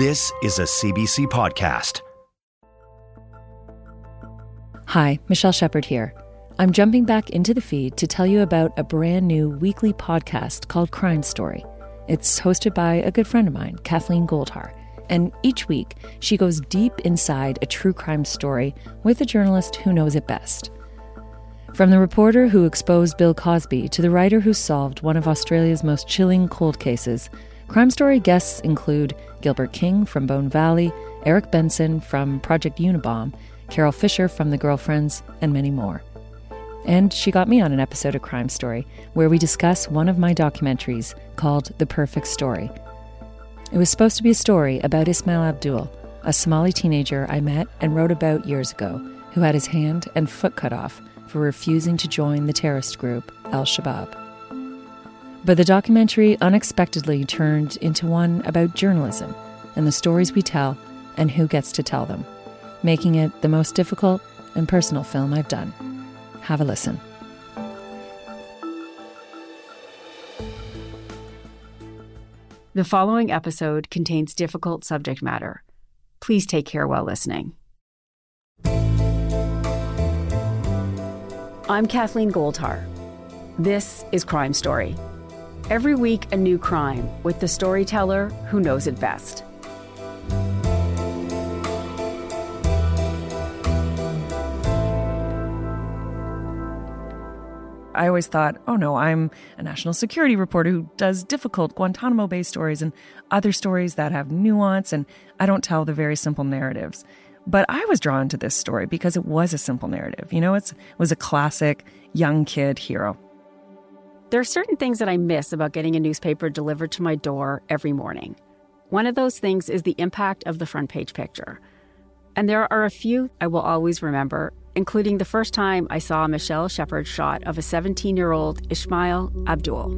This is a CBC podcast. Hi, Michelle Shephard here. I'm jumping back into the feed to tell you about a brand new weekly podcast called Crime Story. It's hosted by a good friend of mine, Kathleen Goldhar. And each week, she goes deep inside a true crime story with a journalist who knows it best. From the reporter who exposed Bill Cosby to the writer who solved one of Australia's most chilling cold cases, Crime Story guests include Gilbert King from Bone Valley, Eric Benson from Project Unabomb, Carole Fisher from The Girlfriends, and many more. And she got me on an episode of Crime Story where we discuss one of my documentaries called The Perfect Story. It was supposed to be a story about Ismail Abdul, a Somali teenager I met and wrote about years ago, who had his hand and foot cut off for refusing to join the terrorist group Al Shabaab. But the documentary unexpectedly turned into one about journalism and the stories we tell and who gets to tell them, making it the most difficult and personal film I've done. Have a listen. The following episode contains difficult subject matter. Please take care while listening. I'm Kathleen Goldhar. This is Crime Story. Every week, a new crime with the storyteller who knows it best. I always thought, oh no, I'm a national security reporter who does difficult Guantanamo Bay stories and other stories that have nuance, and I don't tell the very simple narratives. But I was drawn to this story because it was a simple narrative. You know, it was a classic young kid hero. There are certain things that I miss about getting a newspaper delivered to my door every morning. One of those things is the impact of the front page picture. And there are a few I will always remember, including the first time I saw Michelle Shephard's shot of a 17 year old Ismail Abdul.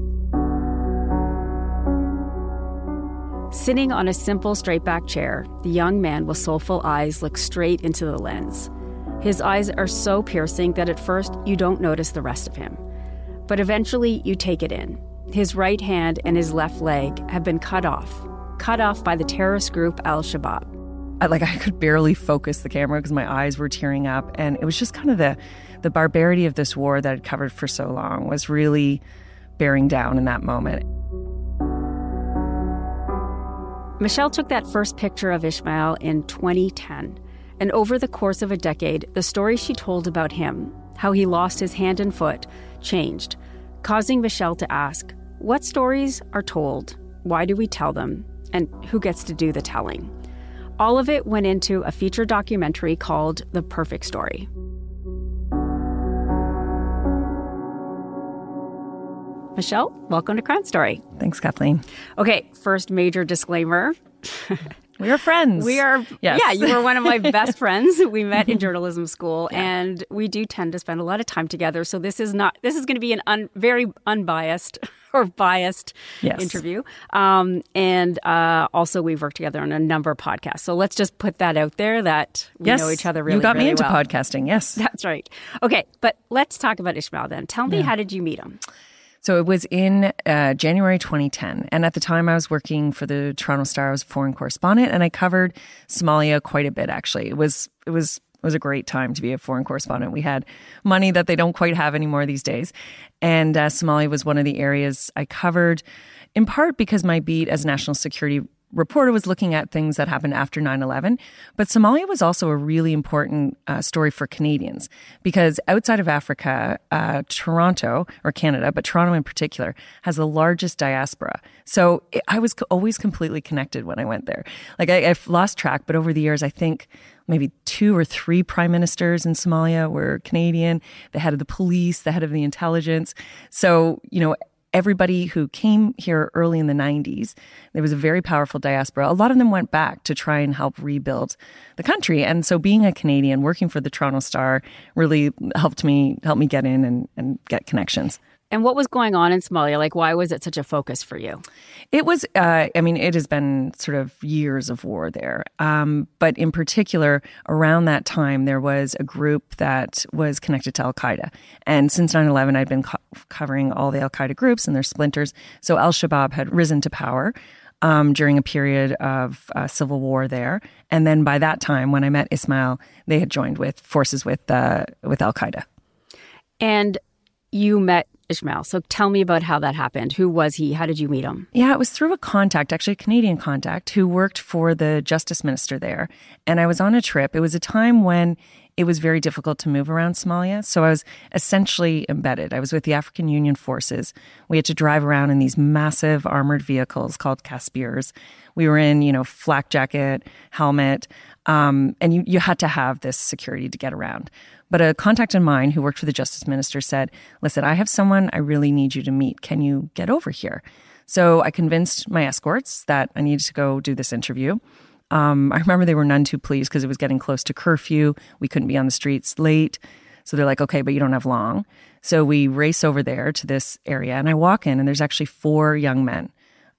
Sitting on a simple straight back chair, the young man with soulful eyes looks straight into the lens. His eyes are so piercing that at first you don't notice the rest of him. But eventually you take it in. His right hand and his left leg have been cut off, cut off by the terrorist group Al Shabaab. I, like I could barely focus the camera because my eyes were tearing up, and it was just kind of the the barbarity of this war that I'd covered for so long was really bearing down in that moment. Michelle took that first picture of Ismail in 2010. And over the course of a decade, the story she told about him, how he lost his hand and foot, changed, causing Michelle to ask what stories are told, why do we tell them, and who gets to do the telling? All of it went into a feature documentary called The Perfect Story. Michelle, welcome to Crime Story. Thanks, Kathleen. Okay, first major disclaimer. We are friends. We are, yes. yeah, you were one of my best friends. We met in journalism school, yeah. and we do tend to spend a lot of time together. So this is not, this is going to be an un, very unbiased or biased yes. interview. Um, and uh, also, we've worked together on a number of podcasts. So let's just put that out there that we yes. know each other really well. You got really me into well. podcasting, yes. That's right. Okay, but let's talk about Ishmael then. Tell me, yeah. how did you meet him? So it was in uh, January 2010. And at the time, I was working for the Toronto Star. I was a foreign correspondent and I covered Somalia quite a bit, actually. It was, it was, it was a great time to be a foreign correspondent. We had money that they don't quite have anymore these days. And uh, Somalia was one of the areas I covered, in part because my beat as national security reporter was looking at things that happened after 9 11. But Somalia was also a really important uh, story for Canadians because outside of Africa, uh, Toronto, or Canada, but Toronto in particular, has the largest diaspora. So it, I was always completely connected when I went there. Like I, I've lost track, but over the years, I think maybe two or three prime ministers in Somalia were Canadian, the head of the police, the head of the intelligence. So, you know, everybody who came here early in the 90s, there was a very powerful diaspora. A lot of them went back to try and help rebuild the country. And so being a Canadian, working for the Toronto Star really helped me help me get in and, and get connections. And what was going on in Somalia? Like, why was it such a focus for you? It was, uh, I mean, it has been sort of years of war there. Um, but in particular, around that time, there was a group that was connected to Al Qaeda. And since 9 11, I'd been co- covering all the Al Qaeda groups and their splinters. So Al Shabaab had risen to power. Um, during a period of uh, civil war there, and then by that time, when I met Ismail, they had joined with forces with uh, with Al Qaeda. And you met Ishmael. So tell me about how that happened. Who was he? How did you meet him? Yeah, it was through a contact, actually a Canadian contact, who worked for the justice minister there. And I was on a trip. It was a time when it was very difficult to move around Somalia. So I was essentially embedded. I was with the African Union forces. We had to drive around in these massive armored vehicles called Casspirs. We were in, you know, flak jacket, helmet, um, and you, you had to have this security to get around. But a contact of mine who worked for the justice minister said, Listen, I have someone I really need you to meet. Can you get over here? So I convinced my escorts that I needed to go do this interview. Um, I remember they were none too pleased because it was getting close to curfew. We couldn't be on the streets late. So they're like, okay, but you don't have long. So we race over there to this area and I walk in and there's actually four young men.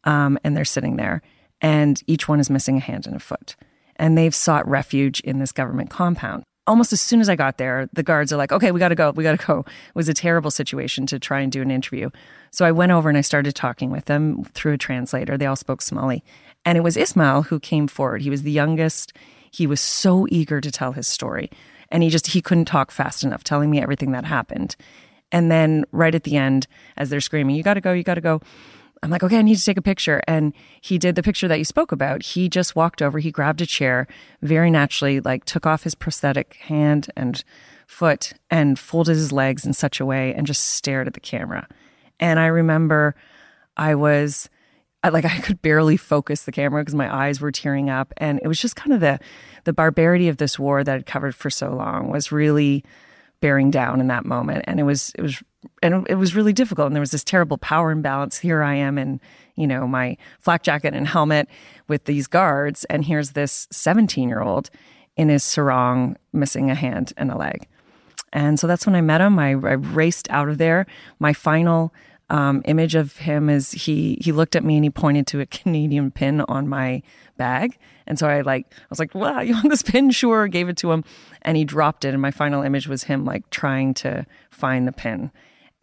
Um, and they're sitting there and each one is missing a hand and a foot. And they've sought refuge in this government compound almost as soon as I got there, the guards are like, okay, we got to go. We got to go. It was a terrible situation to try and do an interview. So I went over and I started talking with them through a translator. They all spoke Somali. And it was Ismail who came forward. He was the youngest. He was so eager to tell his story. And he just, he couldn't talk fast enough, telling me everything that happened. And then right at the end, as they're screaming, you got to go, you got to go. I'm like, okay, I need to take a picture. And he did the picture that you spoke about. He just walked over, he grabbed a chair, very naturally, like took off his prosthetic hand and foot and folded his legs in such a way and just stared at the camera. And I remember I was like I could barely focus the camera because my eyes were tearing up and it was just kind of the the barbarity of this war that I'd covered for so long was really bearing down in that moment and it was it was and it was really difficult and there was this terrible power imbalance. Here i am in you know my flak jacket and helmet with these guards and here's this 17 year old in his sarong missing a hand and a leg. And so that's when i met him. I, I raced out of there. My final um, image of him is he he looked at me and he pointed to a Canadian pin on my bag, and so I like I was like, "Wow, you want this pin?" Sure, gave it to him, and he dropped it. And my final image was him like trying to find the pin,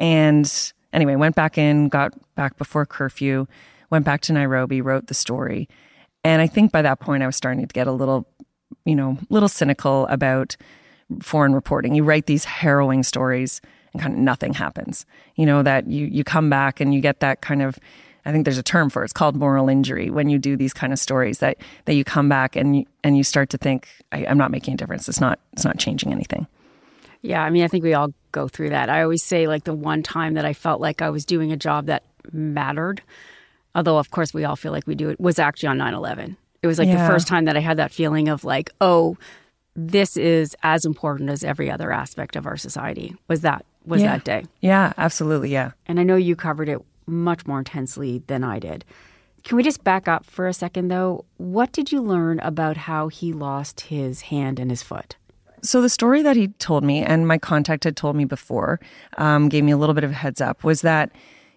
and anyway, went back in, got back before curfew, went back to Nairobi, wrote the story, and I think by that point I was starting to get a little, you know, little cynical about foreign reporting. You write these harrowing stories and kind of nothing happens. You know, that you, you come back and you get that kind of, I think there's a term for it. It's called moral injury when you do these kind of stories that, that you come back and you, and you start to think, I, I'm not making a difference. It's not, it's not changing anything. Yeah. I mean, I think we all go through that. I always say like the one time that I felt like I was doing a job that mattered, although of course we all feel like we do it, was actually on 9 11. It was like yeah. the first time that I had that feeling of like, oh, this is as important as every other aspect of our society. Was that was yeah. that day. Yeah, absolutely. Yeah. And I know you covered it much more intensely than I did. Can we just back up for a second, though? What did you learn about how he lost his hand and his foot? So, the story that he told me, and my contact had told me before, um, gave me a little bit of a heads up, was that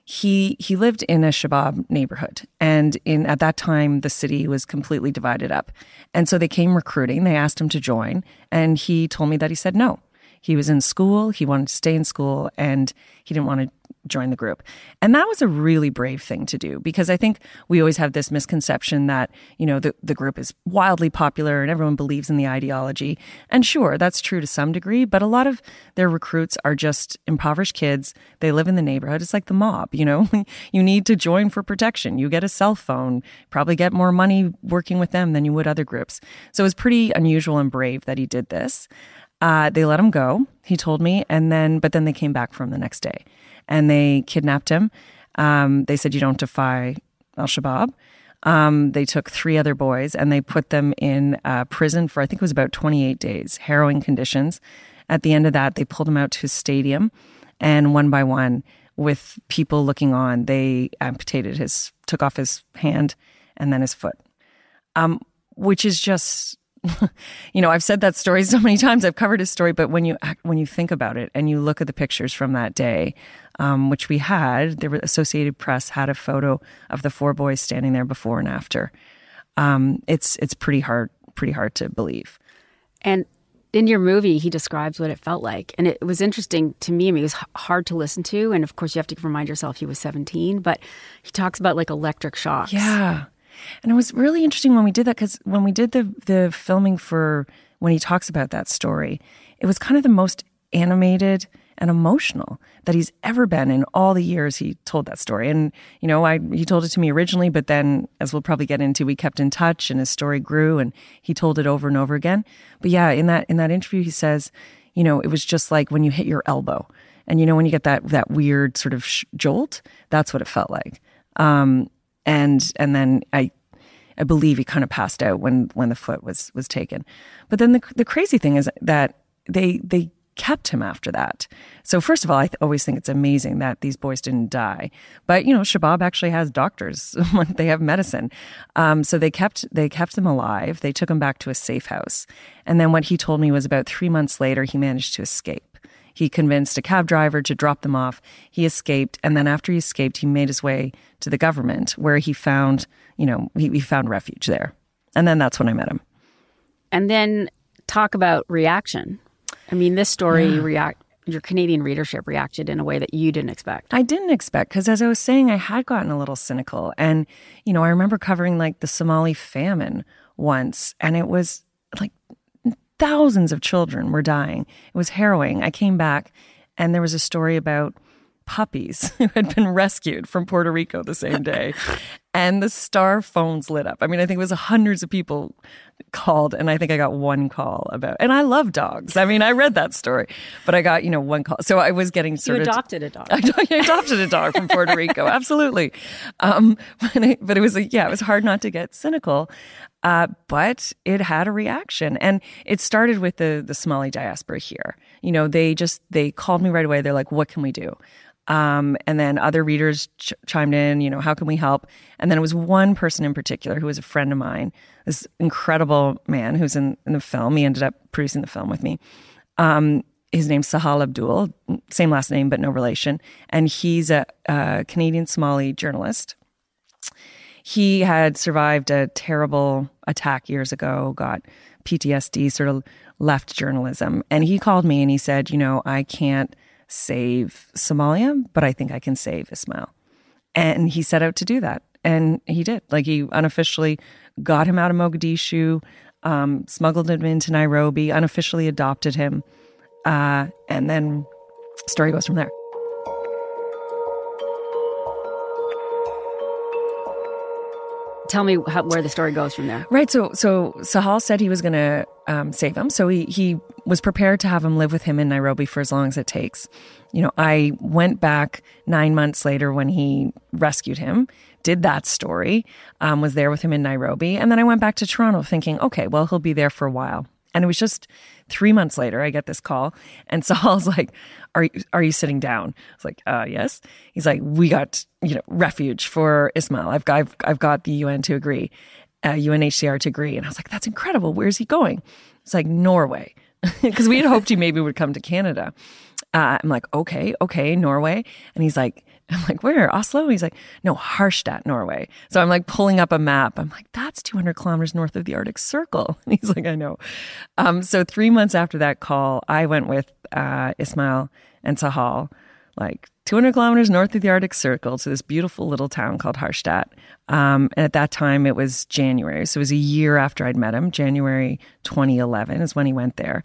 he he lived in a Shabab neighborhood, and in at that time the city was completely divided up, and so they came recruiting. They asked him to join, and he told me that he said no. He was in school, he wanted to stay in school, and he didn't want to join the group. And that was a really brave thing to do because I think we always have this misconception that, you know, the, the group is wildly popular and everyone believes in the ideology. And sure, that's true to some degree, but a lot of their recruits are just impoverished kids. They live in the neighborhood. It's like the mob, you know, you need to join for protection. You get a cell phone, probably get more money working with them than you would other groups. So it was pretty unusual and brave that he did this. Uh, they let him go, he told me, and then, but then they came back for him the next day and they kidnapped him. Um, they said, You don't defy Al Shabaab. Um, they took three other boys and they put them in uh, prison for, I think it was about 28 days, harrowing conditions. At the end of that, they pulled them out to a stadium and one by one, with people looking on. They amputated his, took off his hand and then his foot, um, which is just, you know, I've said that story so many times. I've covered his story, but when you when you think about it and you look at the pictures from that day, um, which we had, the Associated Press had a photo of the four boys standing there before and after. Um, it's it's pretty hard pretty hard to believe. And in your movie, he describes what it felt like. And it was interesting to me. I mean, it was hard to listen to. And of course, you have to remind yourself he was 17, but he talks about like electric shocks. Yeah. And it was really interesting when we did that because when we did the, the filming for when he talks about that story, it was kind of the most animated and emotional that he's ever been in all the years he told that story. And, you know, I, he told it to me originally, but then, as we'll probably get into, we kept in touch and his story grew and he told it over and over again. But yeah, in that, in that interview, he says, you know, it was just like when you hit your elbow and, you know, when you get that, that weird sort of sh- jolt, that's what it felt like. Um, and, and then I, I believe he kind of passed out when, when the foot was, was taken. But then the, the crazy thing is that they, they kept him after that. So first of all, I th- always think it's amazing that these boys didn't die. But you know, Shabab actually has doctors; they have medicine. Um, so they kept they kept them alive. They took him back to a safe house, and then what he told me was about three months later, he managed to escape. He convinced a cab driver to drop them off. He escaped, and then after he escaped, he made his way to the government, where he found you know he, he found refuge there, and then that's when I met him. And then talk about reaction I mean, this story yeah. react your Canadian readership reacted in a way that you didn't expect. I didn't expect because as I was saying, I had gotten a little cynical. And, you know, I remember covering like the Somali famine once, and it was like thousands of children were dying. It was harrowing. I came back and there was a story about puppies who had been rescued from Puerto Rico the same day. and the star phones lit up. I mean, I think it was hundreds of people called and I think I got one call about and I love dogs. I mean, I read that story, but I got, you know, one call. So I was getting sort you of adopted a dog. I, I adopted a dog from Puerto Rico. Absolutely. Um, but, it, but it was a, yeah, it was hard not to get cynical. Uh, but it had a reaction and it started with the the Somali diaspora here. You know, they just they called me right away. They're like, "What can we do?" Um, and then other readers ch- chimed in, you know, how can we help? And then it was one person in particular who was a friend of mine, this incredible man who's in, in the film. He ended up producing the film with me. Um, his name's Sahal Abdul, same last name, but no relation. And he's a, a Canadian Somali journalist. He had survived a terrible attack years ago, got PTSD, sort of left journalism. And he called me and he said, you know, I can't save Somalia, but I think I can save Ismail. And he set out to do that. And he did. Like he unofficially got him out of Mogadishu, um, smuggled him into Nairobi, unofficially adopted him. Uh, and then story goes from there. Tell me how, where the story goes from there. Right. So, so Sahal said he was going to um, save him. So he he was prepared to have him live with him in Nairobi for as long as it takes. You know, I went back nine months later when he rescued him, did that story, um, was there with him in Nairobi, and then I went back to Toronto thinking, okay, well he'll be there for a while. And it was just three months later, I get this call, and Sahal's like, "Are you, are you sitting down?" I was like, uh, "Yes." He's like, "We got you know refuge for Ismail. I've got I've, I've got the UN to agree, uh, UNHCR to agree." And I was like, "That's incredible. Where's he going?" It's like Norway, because we had hoped he maybe would come to Canada. Uh, I'm like, okay, okay, Norway. And he's like, I'm like, where? Oslo? He's like, no, Harstad, Norway. So I'm like pulling up a map. I'm like, that's 200 kilometers north of the Arctic Circle. And he's like, I know. Um, so three months after that call, I went with uh, Ismail and Sahal, like 200 kilometers north of the Arctic Circle to this beautiful little town called Harstad. Um, and at that time, it was January. So it was a year after I'd met him. January 2011 is when he went there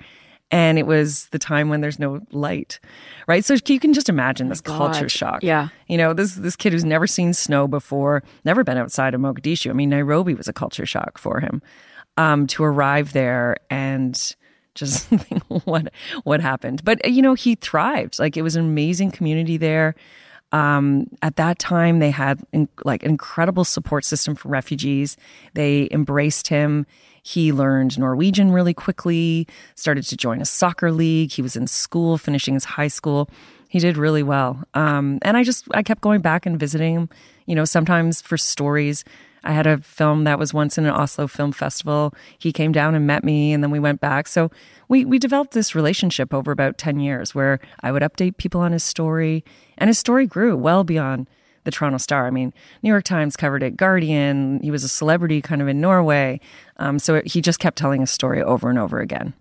and it was the time when there's no light right? So you can just imagine this oh culture shock. Yeah. You know this this kid who's never seen snow before never been outside of mogadishu. I mean nairobi was a culture shock for him um, to arrive there and just think what what happened. But you know he thrived. Like it was an amazing community there um, at that time they had in, like an incredible support system for refugees they embraced him he learned Norwegian really quickly, started to join a soccer league. He was in school, finishing his high school. He did really well. Um, and I just, I kept going back and visiting him, you know, sometimes for stories. I had a film that was once in an Oslo Film Festival. He came down and met me, and then we went back. So we we developed this relationship over about ten years, where I would update people on his story, and his story grew well beyond the Toronto Star. I mean, New York Times covered it, Guardian. He was a celebrity kind of in Norway, um, so it, he just kept telling his story over and over again.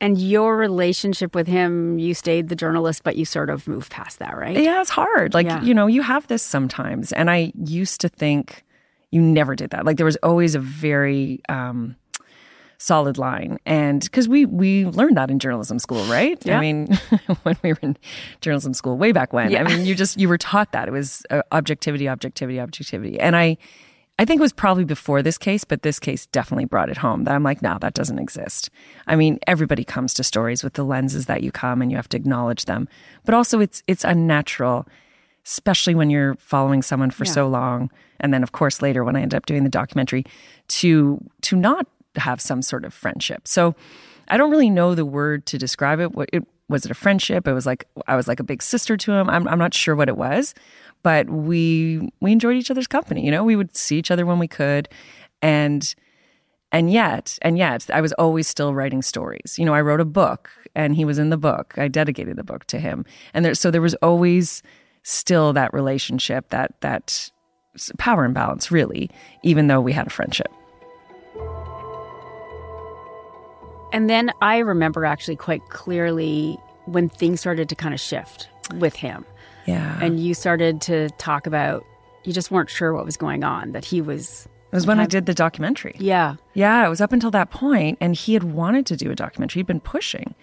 And your relationship with him, you stayed the journalist, but you sort of moved past that, right? Yeah, it's hard. Like, Yeah. you know, you have this sometimes. And I used to think you never did that. Like, there was always a very um, solid line. And because we, we learned that in journalism school, right? Yeah. I mean, when we were in journalism school way back when, I mean, you just, you were taught that. It was uh, objectivity, objectivity, objectivity. And I, I think it was probably before this case, but this case definitely brought it home that I'm like, no, that doesn't exist. I mean, everybody comes to stories with the lenses that you come and you have to acknowledge them. But also it's it's unnatural, especially when you're following someone for so long. And then of course later when I end up doing the documentary, to to not have some sort of friendship. So I don't really know the word to describe it. What it was it a friendship? It was like I was like a big sister to him. I'm I'm not sure what it was, but we we enjoyed each other's company. You know, we would see each other when we could, and and yet and yet I was always still writing stories. You know, I wrote a book, and he was in the book. I dedicated the book to him, and there so there was always still that relationship, that that power imbalance, really, even though we had a friendship. And then I remember actually quite clearly when things started to kind of shift with him. Yeah, And you started to talk about, you just weren't sure what was going on, that he was, it was when I did the documentary. yeah. Yeah, it was up until that point, and he had wanted to do a documentary. He'd been pushing,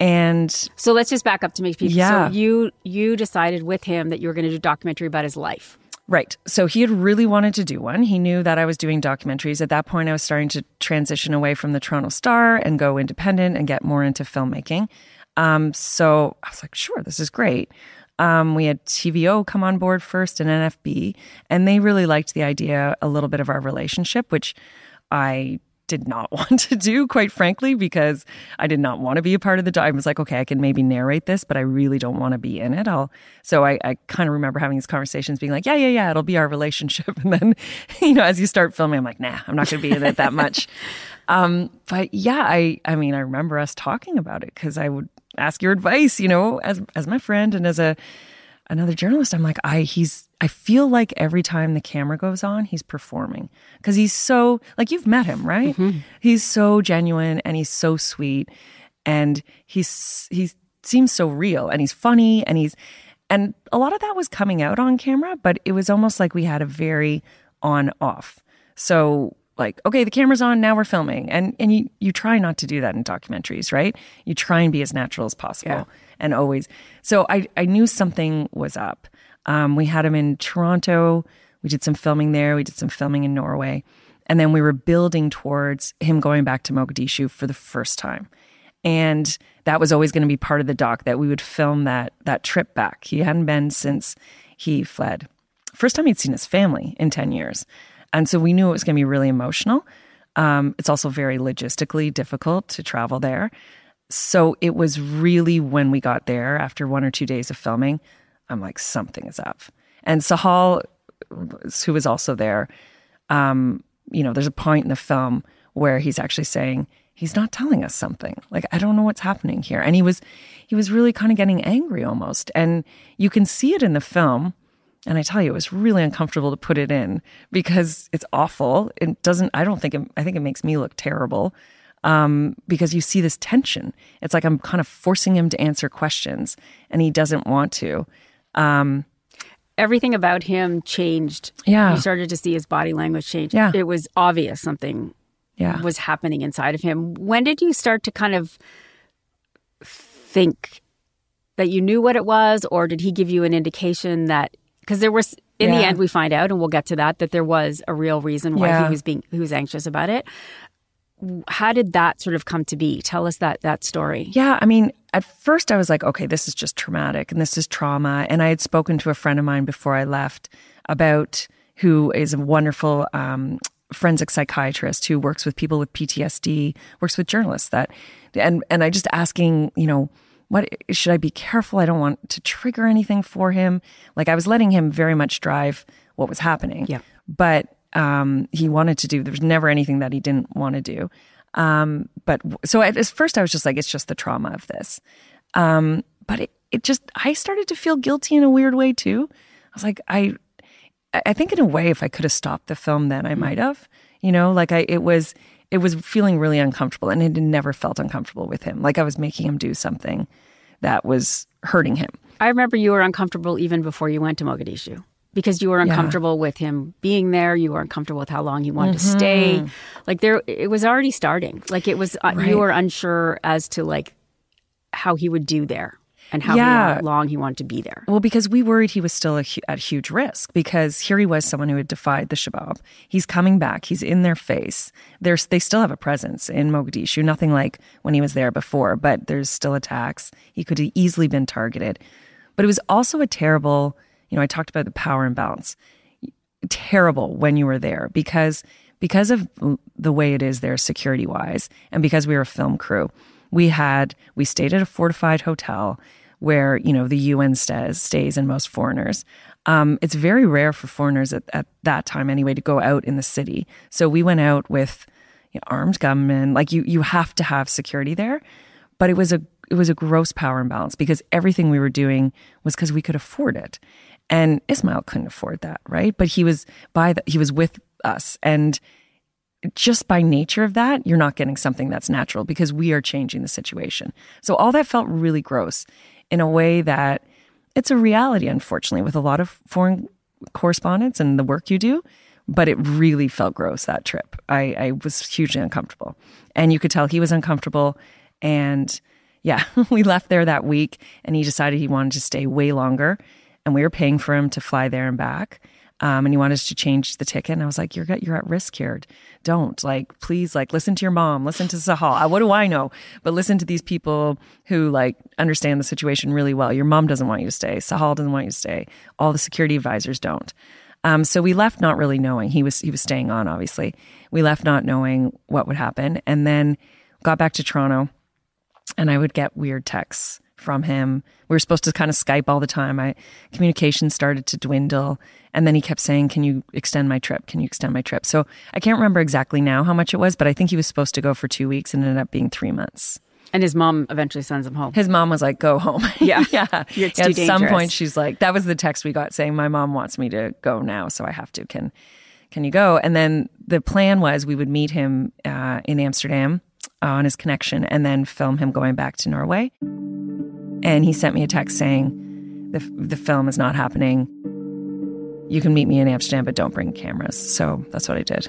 and So let's just back up to make people. Yeah. So you you decided with him that you were going to do a documentary about his life. Right. So he had really wanted to do one. He knew that I was doing documentaries. At that point, I was starting to transition away from the Toronto Star and go independent and get more into filmmaking. Um, so I was like, sure, this is great. Um, we had TVO come on board first and NFB, and they really liked the idea, a little bit of our relationship, which I did not want to do, quite frankly, because I did not want to be a part of the. I was like, okay, I can maybe narrate this, but I really don't want to be in it. I'll. So I, I kind of remember having these conversations, being like, yeah, yeah, yeah, it'll be our relationship, and then, you know, as you start filming, I'm like, nah, I'm not going to be in it that much. um, but yeah, I, I mean, I remember us talking about it because I would ask your advice, you know, as as my friend and as a another journalist. I'm like i he's i feel like every time the camera goes on he's performing. Because he's so like you've met him right? Mm-hmm. He's so genuine and he's so sweet and he's he seems so real and he's funny and he's and a lot of that was coming out on camera but it was almost like we had a very on off so like okay the camera's on now we're filming. And and you you try not to do that in documentaries right? You try and be as natural as possible Yeah. and always. So i i knew something was up. Um, we had him in toronto. We did some filming there. We did some filming in norway. And then we were building towards him going back to mogadishu for the first time. And that was always going to be part of the doc that we would film that that trip back. He hadn't been since he fled. First time he'd seen his family in 10 years and so we knew it was going to be really emotional um, it's also very logistically difficult to travel there so it was really when we got there after one or two days of filming i'm like something is up and sahal who was also there um, you know, there's a point in the film where he's actually saying he's not telling us something. Like I don't know what's happening here. And he was he was really kind of getting angry almost. And you can see it in the film. And I tell you, it was really uncomfortable to put it in because it's awful. It doesn't. I don't think. It, I think it makes me look terrible um, because you see this tension. It's like I'm kind of forcing him to answer questions, and he doesn't want to. Um, Everything about him changed. Yeah. You started to see his body language change. Yeah. It was obvious something yeah. was happening inside of him. When did you start to kind of think that you knew what it was, or did he give you an indication that because there was in the end we find out, and we'll get to that, that there was a real reason why Yeah. he was being he was anxious about it. How did that sort of come to be? Tell us that that story. Yeah, I mean, at first I was like, okay, this is just traumatic and this is trauma. And I had spoken to a friend of mine before I left about who is a wonderful um, forensic psychiatrist who works with people with PTSD, works with journalists that, and and I just asking, you know, what should I be careful? I don't want to trigger anything for him. Like I was letting him very much drive what was happening. Yeah. But um, he wanted to do. There was never anything that he didn't want to do. Um, but so at first I was just like, it's just the trauma of this. Um, but it, it just I started to feel guilty in a weird way too. I was like, I I think in a way, if I could have stopped the film then, I might have. You know, like I it was it was feeling really uncomfortable and it had never felt uncomfortable with him. Like I was making him do something that was hurting him. I remember you were uncomfortable even before you went to Mogadishu because you were uncomfortable yeah. with him being there. You were uncomfortable with how long he wanted mm-hmm. to stay. Like there, it was already starting. Like it was, uh, right. you were unsure as to like how he would do there and how yeah. long he wanted to be there. Well, because we worried he was still a, at huge risk because here he was someone who had defied the Shabab. He's coming back. He's in their face. There's, they still have a presence in Mogadishu, nothing like when he was there before, but there's still attacks. He could have easily been targeted. But it was also a terrible, you know, I talked about the power imbalance. Terrible when you were there because because of the way it is there security wise and because we were a film crew we had we stayed at a fortified hotel where you know the UN stays stays and most foreigners. Um, it's very rare for foreigners at, at, that time anyway to go out in the city. So we went out with you know, armed gunmen. Like you, you have to have security there. But it was a it was a gross power imbalance because everything we were doing was because we could afford it, and Ismail couldn't afford that, right? But he was by the, he was with us, and just by nature of that, you're not getting something that's natural because we are changing the situation. So all that felt really gross in a way that it's a reality, unfortunately, with a lot of foreign correspondence and the work you do. But it really felt gross that trip. I, I was hugely uncomfortable. And you could tell he was uncomfortable. And yeah, we left there that week and he decided he wanted to stay way longer. And we were paying for him to fly there and back um, and he wanted us to change the ticket. And I was like, "You're you're at risk here. Don't like, please, like, listen to your mom, listen to Sahal. What do I know? But listen to these people who like understand the situation really well. Your mom doesn't want you to stay. Sahal doesn't want you to stay. All the security advisors don't. Um, so we left not really knowing. He was he was staying on. Obviously, we left not knowing what would happen, and then got back to Toronto, and I would get weird texts from him. We were supposed to kind of Skype all the time. My communication started to dwindle. And then he kept saying, Can you extend my trip? Can you extend my trip? So I can't remember exactly now how much it was, but I think he was supposed to go for two weeks and ended up being three months. And his mom eventually sends him home. His mom was like, "Go home." Yeah, yeah. Yeah at dangerous. some point, she's like, "That was the text we got saying my mom wants me to go now, so I have to. Can, can you go?" And then the plan was we would meet him uh, in Amsterdam uh, on his connection, and then film him going back to Norway. And he sent me a text saying, "the The film is not happening you can meet me in Amsterdam, but don't bring cameras. So that's what I did.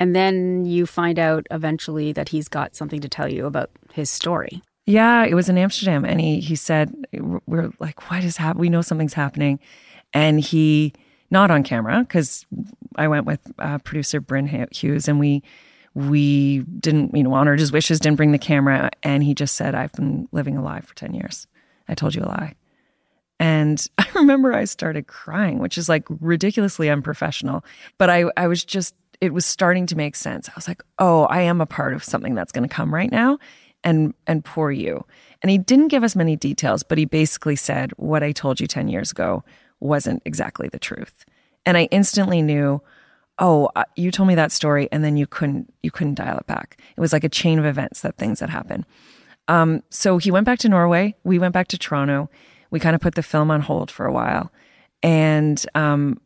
And then you find out eventually that he's got something to tell you about his story. Yeah, it was in Amsterdam. And he, he said, We're like, what is happening? We know something's happening. And he, not on camera, because I went with uh, producer Bryn Hughes and we, we didn't, you know, honored his wishes, didn't bring the camera. And he just said, I've been living a lie for 10 years. I told you a lie. And I remember I started crying, which is like ridiculously unprofessional. But I, I was just it was starting to make sense. I was like, oh, I am a part of something that's going to come right now and and poor you. And he didn't give us many details, but he basically said what I told you 10 years ago wasn't exactly the truth. And I instantly knew, oh, you told me that story and then you couldn't you couldn't dial it back. It was like a chain of events that things that happened. Um, so he went back to Norway. We went back to Toronto. We kind of put the film on hold for a while. And um,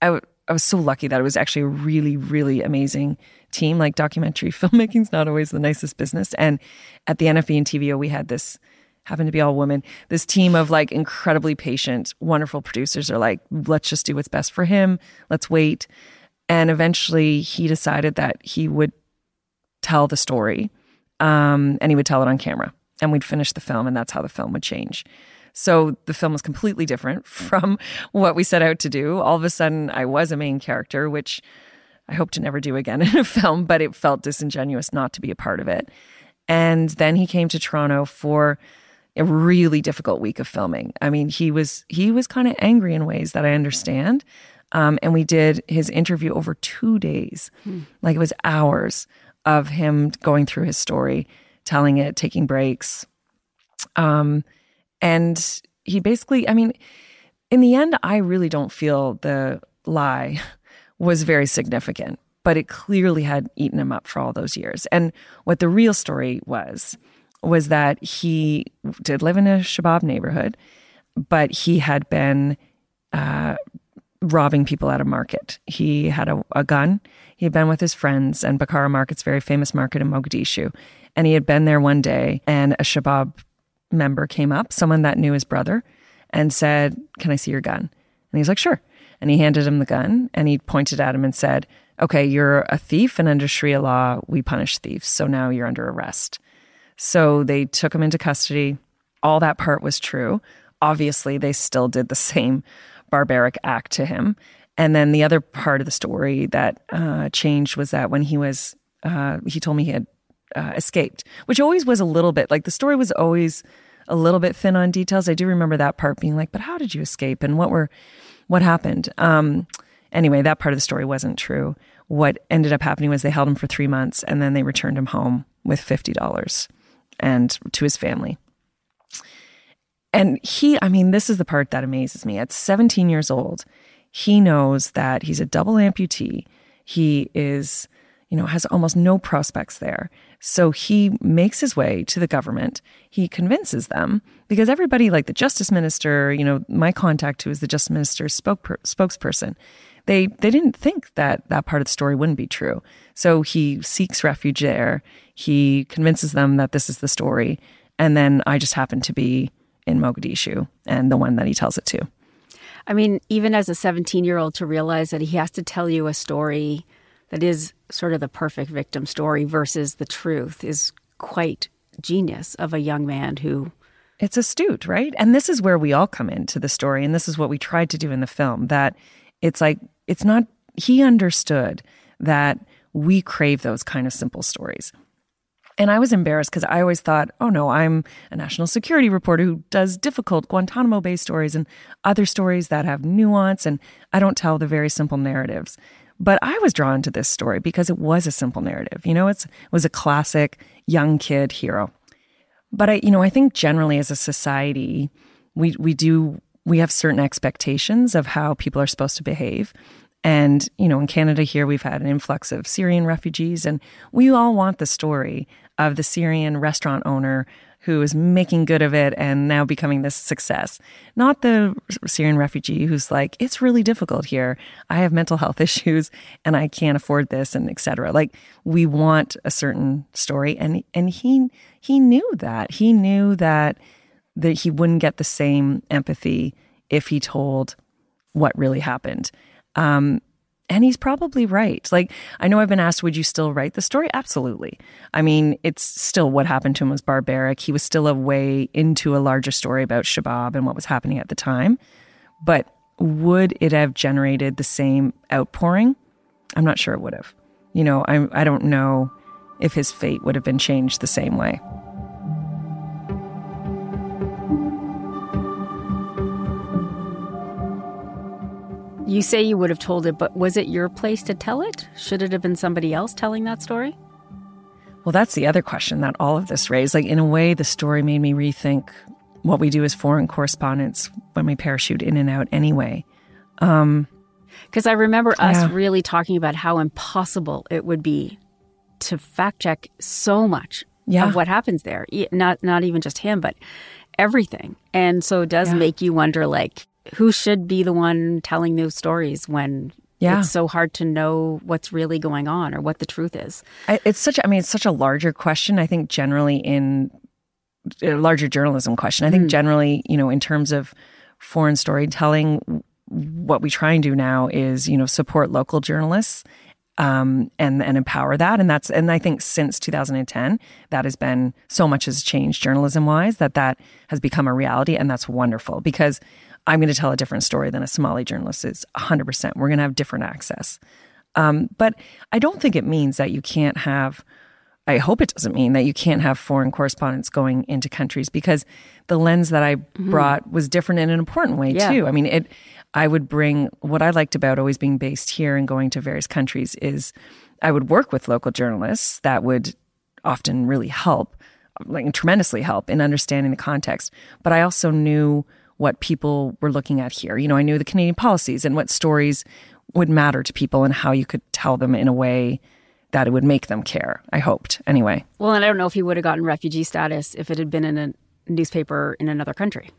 I I was so lucky that it was actually a really, really amazing team. Like documentary filmmaking's not always the nicest business. And at the NFB and TVO, we had this happened to be all women. This team of like incredibly patient, wonderful producers are like, let's just do what's best for him. Let's wait. And eventually he decided that he would tell the story um, and he would tell it on camera and we'd finish the film and that's how the film would change. So the film was completely different from what we set out to do. All of a sudden, I was a main character, which I hope to never do again in a film, but it felt disingenuous not to be a part of it. And then he came to Toronto for a really difficult week of filming. I mean, he was he was kind of angry in ways that I understand. Um, and we did his interview over two days, hmm. like it was hours of him going through his story, telling it, taking breaks. Um, and he basically, I mean, in the end, I really don't feel the lie was very significant, but it clearly had eaten him up for all those years. And what the real story was was that he did live in a Shabab neighborhood, but he had been uh, robbing people at a market. He had a, a, gun. He had been with his friends, and Bakara Market's very famous market in Mogadishu. And he had been there one day, and a Shabab member came up, someone that knew his brother, and said, Can I see your gun? And he's like, Sure. And he handed him the gun and he pointed at him and said, Okay, you're a thief, and under Sharia law, we punish thieves. So now you're under arrest. So they took him into custody. All that part was true. Obviously, they still did the same barbaric act to him. And then the other part of the story that uh, changed was that when he was, uh, he told me he had uh, escaped, which always was a little bit like the story was always a little bit thin on details. I do remember that part being like, but how did you escape and what were, what happened? Um, anyway, that part of the story wasn't true. What ended up happening was they held him for three months and then they returned him home with $50 and to his family. And he, I mean, this is the part that amazes me. At 17 years old, he knows that he's a double amputee. He is, you know, has almost no prospects there. So he makes his way to the government. He convinces them because everybody, like the justice minister, you know, my contact who is the justice minister's spokesperson, they they didn't think that that part of the story wouldn't be true. So he seeks refuge there. He convinces them that this is the story, and then I just happen to be in Mogadishu and the one that he tells it to. I mean, even as a 17 year old, to realize that he has to tell you a story that is sort of the perfect victim story versus the truth is quite genius of a young man who. It's astute, right? And this is where we all come into the story. And this is what we tried to do in the film that it's like, it's not, he understood that we crave those kind of simple stories. And I was embarrassed because I always thought, oh no, I'm a national security reporter who does difficult Guantanamo Bay stories and other stories that have nuance, and I don't tell the very simple narratives. But I was drawn to this story because it was a simple narrative. You know, it was a classic young kid hero. But I, you know, I think generally as a society, we we do we have certain expectations of how people are supposed to behave. And, you know, in Canada here, we've had an influx of Syrian refugees, and we all want the story of the Syrian restaurant owner who is making good of it and now becoming this success. Not the Syrian refugee who's like, it's really difficult here. I have mental health issues and I can't afford this and etc. Like we want a certain story and and he he knew that. He knew that that he wouldn't get the same empathy if he told what really happened. Um, and he's probably right. Like, I know I've been asked, would you still write the story? Absolutely. I mean, it's still what happened to him was barbaric. He was still a way into a larger story about Shabab and what was happening at the time. But would it have generated the same outpouring? I'm not sure it would have. You know, I, I don't know if his fate would have been changed the same way. You say you would have told it, but was it your place to tell it? Should it have been somebody else telling that story? Well, that's the other question that all of this raised. Like, in a way, the story made me rethink what we do as foreign correspondents when we parachute in and out anyway. Um, because I remember yeah. us really talking about how impossible it would be to fact check so much yeah. of what happens there. Not not even just him, but everything. And so it does yeah. make you wonder, like, who should be the one telling those stories when Yeah. It's so hard to know what's really going on or what the truth is. I, it's such. I mean, it's such a larger question. I think generally in a larger journalism question. I think generally, you know, in terms of foreign storytelling, what we try and do now is, you know, support local journalists um, and and empower that. And that's and I think since 2010, that has been so much has changed journalism wise that that has become a reality, and that's wonderful because I'm going to tell a different story than a Somali journalist is 100. percent We're going to have different access, um, but I don't think it means that you can't have. I hope it doesn't mean that you can't have foreign correspondents going into countries because the lens that I brought was different in an important way Yeah. too. I mean, it. I would bring what I liked about always being based here and going to various countries is I would work with local journalists that would often really help, like tremendously help in understanding the context. But I also knew what people were looking at here. You know, I knew the Canadian policies and what stories would matter to people and how you could tell them in a way that it would make them care. I hoped anyway. Well, and I don't know if he would have gotten refugee status if it had been in a newspaper in another country.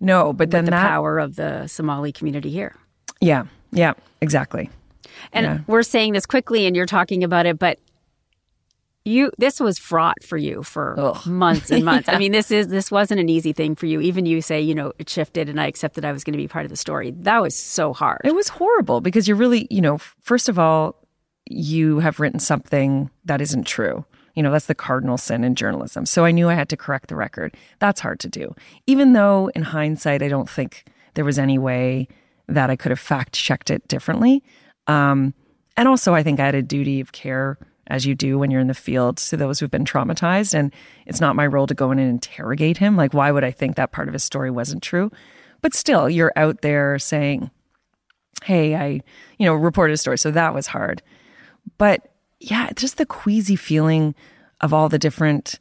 No, but then the that power of the Somali community here. yeah, yeah, exactly. And Yeah. we're saying this quickly and you're talking about it, but you this was fraught for you for Ugh. months and months. I mean, this is this wasn't an easy thing for you. Even you say, you know, it shifted and I accepted I was going to be part of the story. That was so hard. It was horrible because you're really, you know, first of all, you have written something that isn't true. You know, that's the cardinal sin in journalism. So I knew I had to correct the record. That's hard to do. Even though in hindsight, I don't think there was any way that I could have fact checked it differently. Um, and also, I think I had a duty of care, as you do when you're in the field, to those who've been traumatized. And it's not my role to go in and interrogate him. Like, why would I think that part of his story wasn't true? But still, you're out there saying, hey, I, you know, reported a story. So that was hard. But yeah, just the queasy feeling of all the different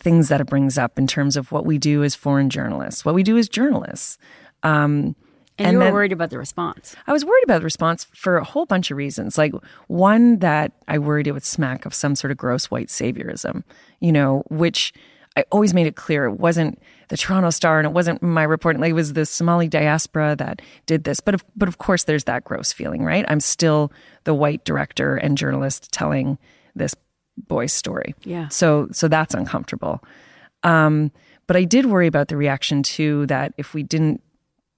things that it brings up in terms of what we do as foreign journalists, what we do as journalists. Um, and, and you were then- worried about the response. I was worried about the response for a whole bunch of reasons. Like one that I worried it would smack of some sort of gross white saviorism, you know, which I always made it clear it wasn't the Toronto Star and it wasn't my reporting. Like it was the Somali diaspora that did this. But of, but of course, there's that gross feeling, right? I'm still the white director and journalist telling this boy's story. Yeah. So so that's uncomfortable. Um, but I did worry about the reaction too. That if we didn't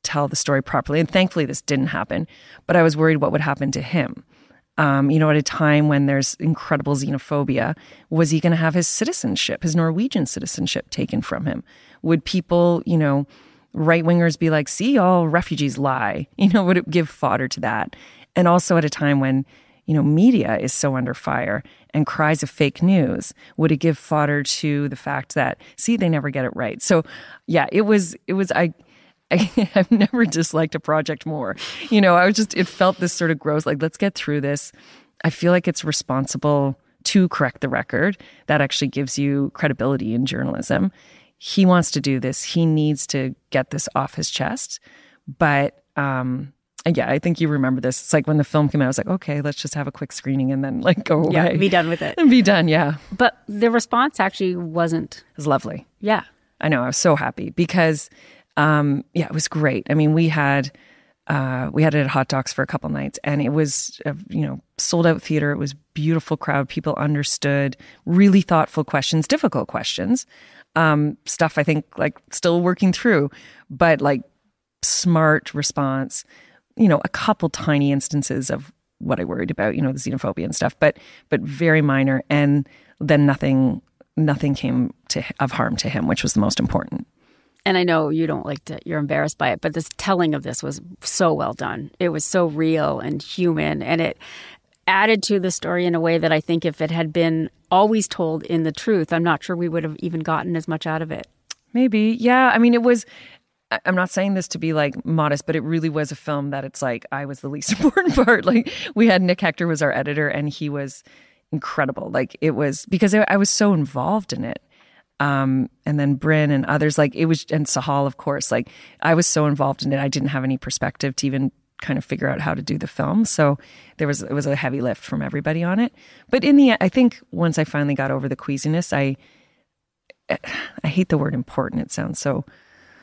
tell the story properly, and thankfully this didn't happen, but I was worried what would happen to him. Um, you know, at a time when there's incredible xenophobia, was he going to have his citizenship, his Norwegian citizenship, taken from him? Would people, you know, right wingers be like, "See, all refugees lie"? You know, would it give fodder to that? And also at a time when you know, media is so under fire and cries of fake news, would it give fodder to the fact that, see, they never get it right? So, yeah, it was, it was, I, I have never disliked a project more. You know, I was just, it felt this sort of gross, like, let's get through this. I feel like it's responsible to correct the record. That actually gives you credibility in journalism. He wants to do this, he needs to get this off his chest. But, um, yeah, I think you remember this. It's like when the film came out, I was like, okay, let's just have a quick screening and then like go away. Yeah, be done with it. And be done. Yeah. But the response actually wasn't. It was lovely. Yeah. I know. I was so happy because, um, yeah, it was great. I mean, we had, uh, we had it at Hot Docs for a couple nights and it was, a, you know, sold out theater. It was beautiful crowd. People understood really thoughtful questions, difficult questions, um, stuff I think like still working through, but like smart response, you know, a couple tiny instances of what I worried about, you know, the xenophobia and stuff, but, but very minor. And then nothing, nothing came to of harm to him, which was the most important. And I know you don't like to, you're embarrassed by it, but this telling of this was so well done. It was so real and human, and it added to the story in a way that I think if it had been always told in the truth, I'm not sure we would have even gotten as much out of it. Maybe. Yeah. I mean, it was, I'm not saying this to be like modest, but it really was a film that it's like I was the least important part. Like we had Nick Hector was our editor and he was incredible. Like it was because I was so involved in it. Um, and then Bryn and others, like it was, and Sahal, of course, like I was so involved in it. I didn't have any perspective to even kind of figure out how to do the film. So there was, it was a heavy lift from everybody on it. But in the I think once I finally got over the queasiness, I, I hate the word important. It sounds so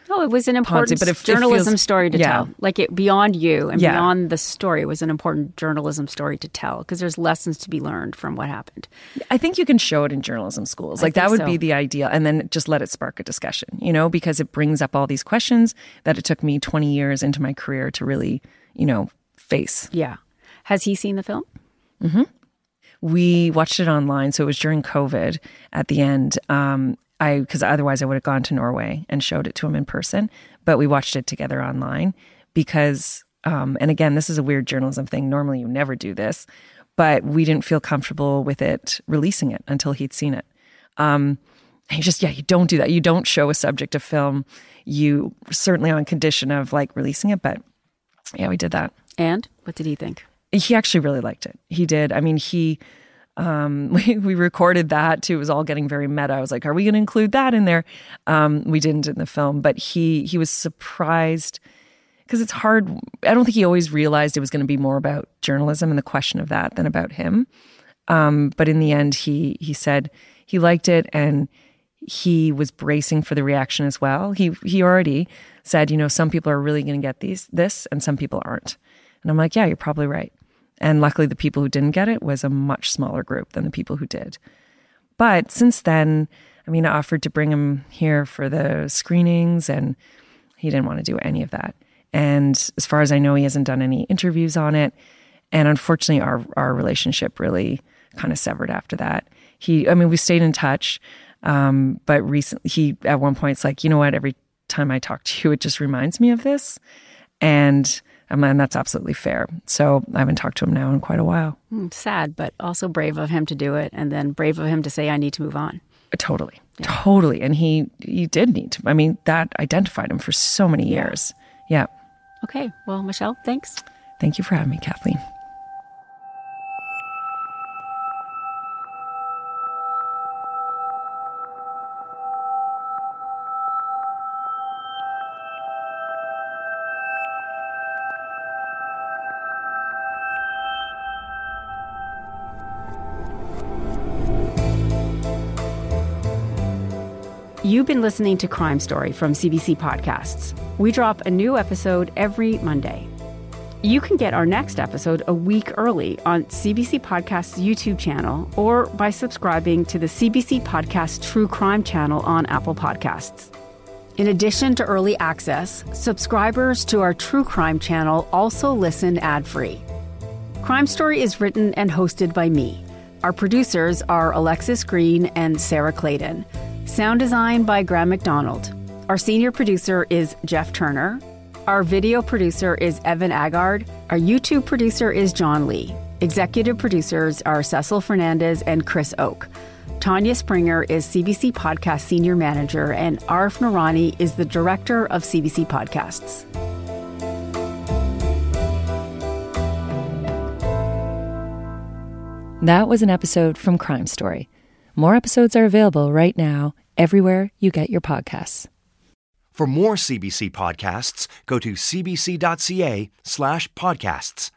No, it was an important but it- it journalism feels- story to yeah. tell. Like it beyond you and Yeah. beyond the story it was an important journalism story to tell because there's lessons to be learned from what happened. I think you can show it in journalism schools. Like that would so. be the ideal. And then just let it spark a discussion, you know, because it brings up all these questions that it took me 20 years into my career to really, you know, face. Yeah. Has he seen the film? We watched it online. So it was during COVID at the end. Um, I, because otherwise I would have gone to Norway and showed it to him in person, but we watched it together online because, um, and again, this is a weird journalism thing. Normally you never do this, but we didn't feel comfortable with it releasing it until he'd seen it. Um, and you just, yeah, you don't do that. You don't show a subject of film. You certainly on condition of like releasing it, but yeah, we did that And what did he think? he actually really liked it. He did. I mean, he um we, we recorded that too. It was all getting very meta. I was like, are we going to include that in there? Um we didn't in the film, but he he was surprised because it's hard. I don't think he always realized it was going to be more about journalism and the question of that than about him. Um but in the end he he said he liked it and he was bracing for the reaction as well. He he already said, you know, some people are really going to get these this and some people aren't. And I'm like, yeah, you're probably right. And luckily the people who didn't get it was a much smaller group than the people who did. But since then, I mean, I offered to bring him here for the screenings and he didn't want to do any of that. And as far as I know, he hasn't done any interviews on it. And unfortunately, our our relationship really kind of severed after that. He, I mean, we stayed in touch, um, but recently, he at one point, it's like, you know what? Every time I talk to you, it just reminds me of this, and and that's absolutely fair. So I haven't talked to him now in quite a while. Hmm, sad, but also brave of him to do it and then brave of him to say, I need to move on. Totally, totally, and he he did need to. I mean, that identified him for so many years. Yeah. Okay. Well, Michelle, thanks. Thank you for having me, Kathleen. You've been listening to Crime Story from CBC Podcasts. We drop a new episode every Monday. You can get our next episode a week early on CBC Podcast's YouTube channel or by subscribing to the CBC Podcast True Crime channel on Apple Podcasts. In addition to early access, subscribers to our True Crime channel also listen ad free. Crime Story is written and hosted by me. Our producers are Alexis Green and Sarah Clayton. Sound design by Graham McDonald. Our senior producer is Jeff Turner. Our video producer is Evan Agard. Our YouTube producer is John Lee. Executive producers are Cecil Fernandez and Chris Oke. Tanya Springer is CBC Podcast Senior Manager, and Arif Noorani is the Director of CBC Podcasts. That was an episode from Crime Story. More episodes are available right now everywhere you get your podcasts. For more CBC podcasts, go to cbc.ca slash podcasts.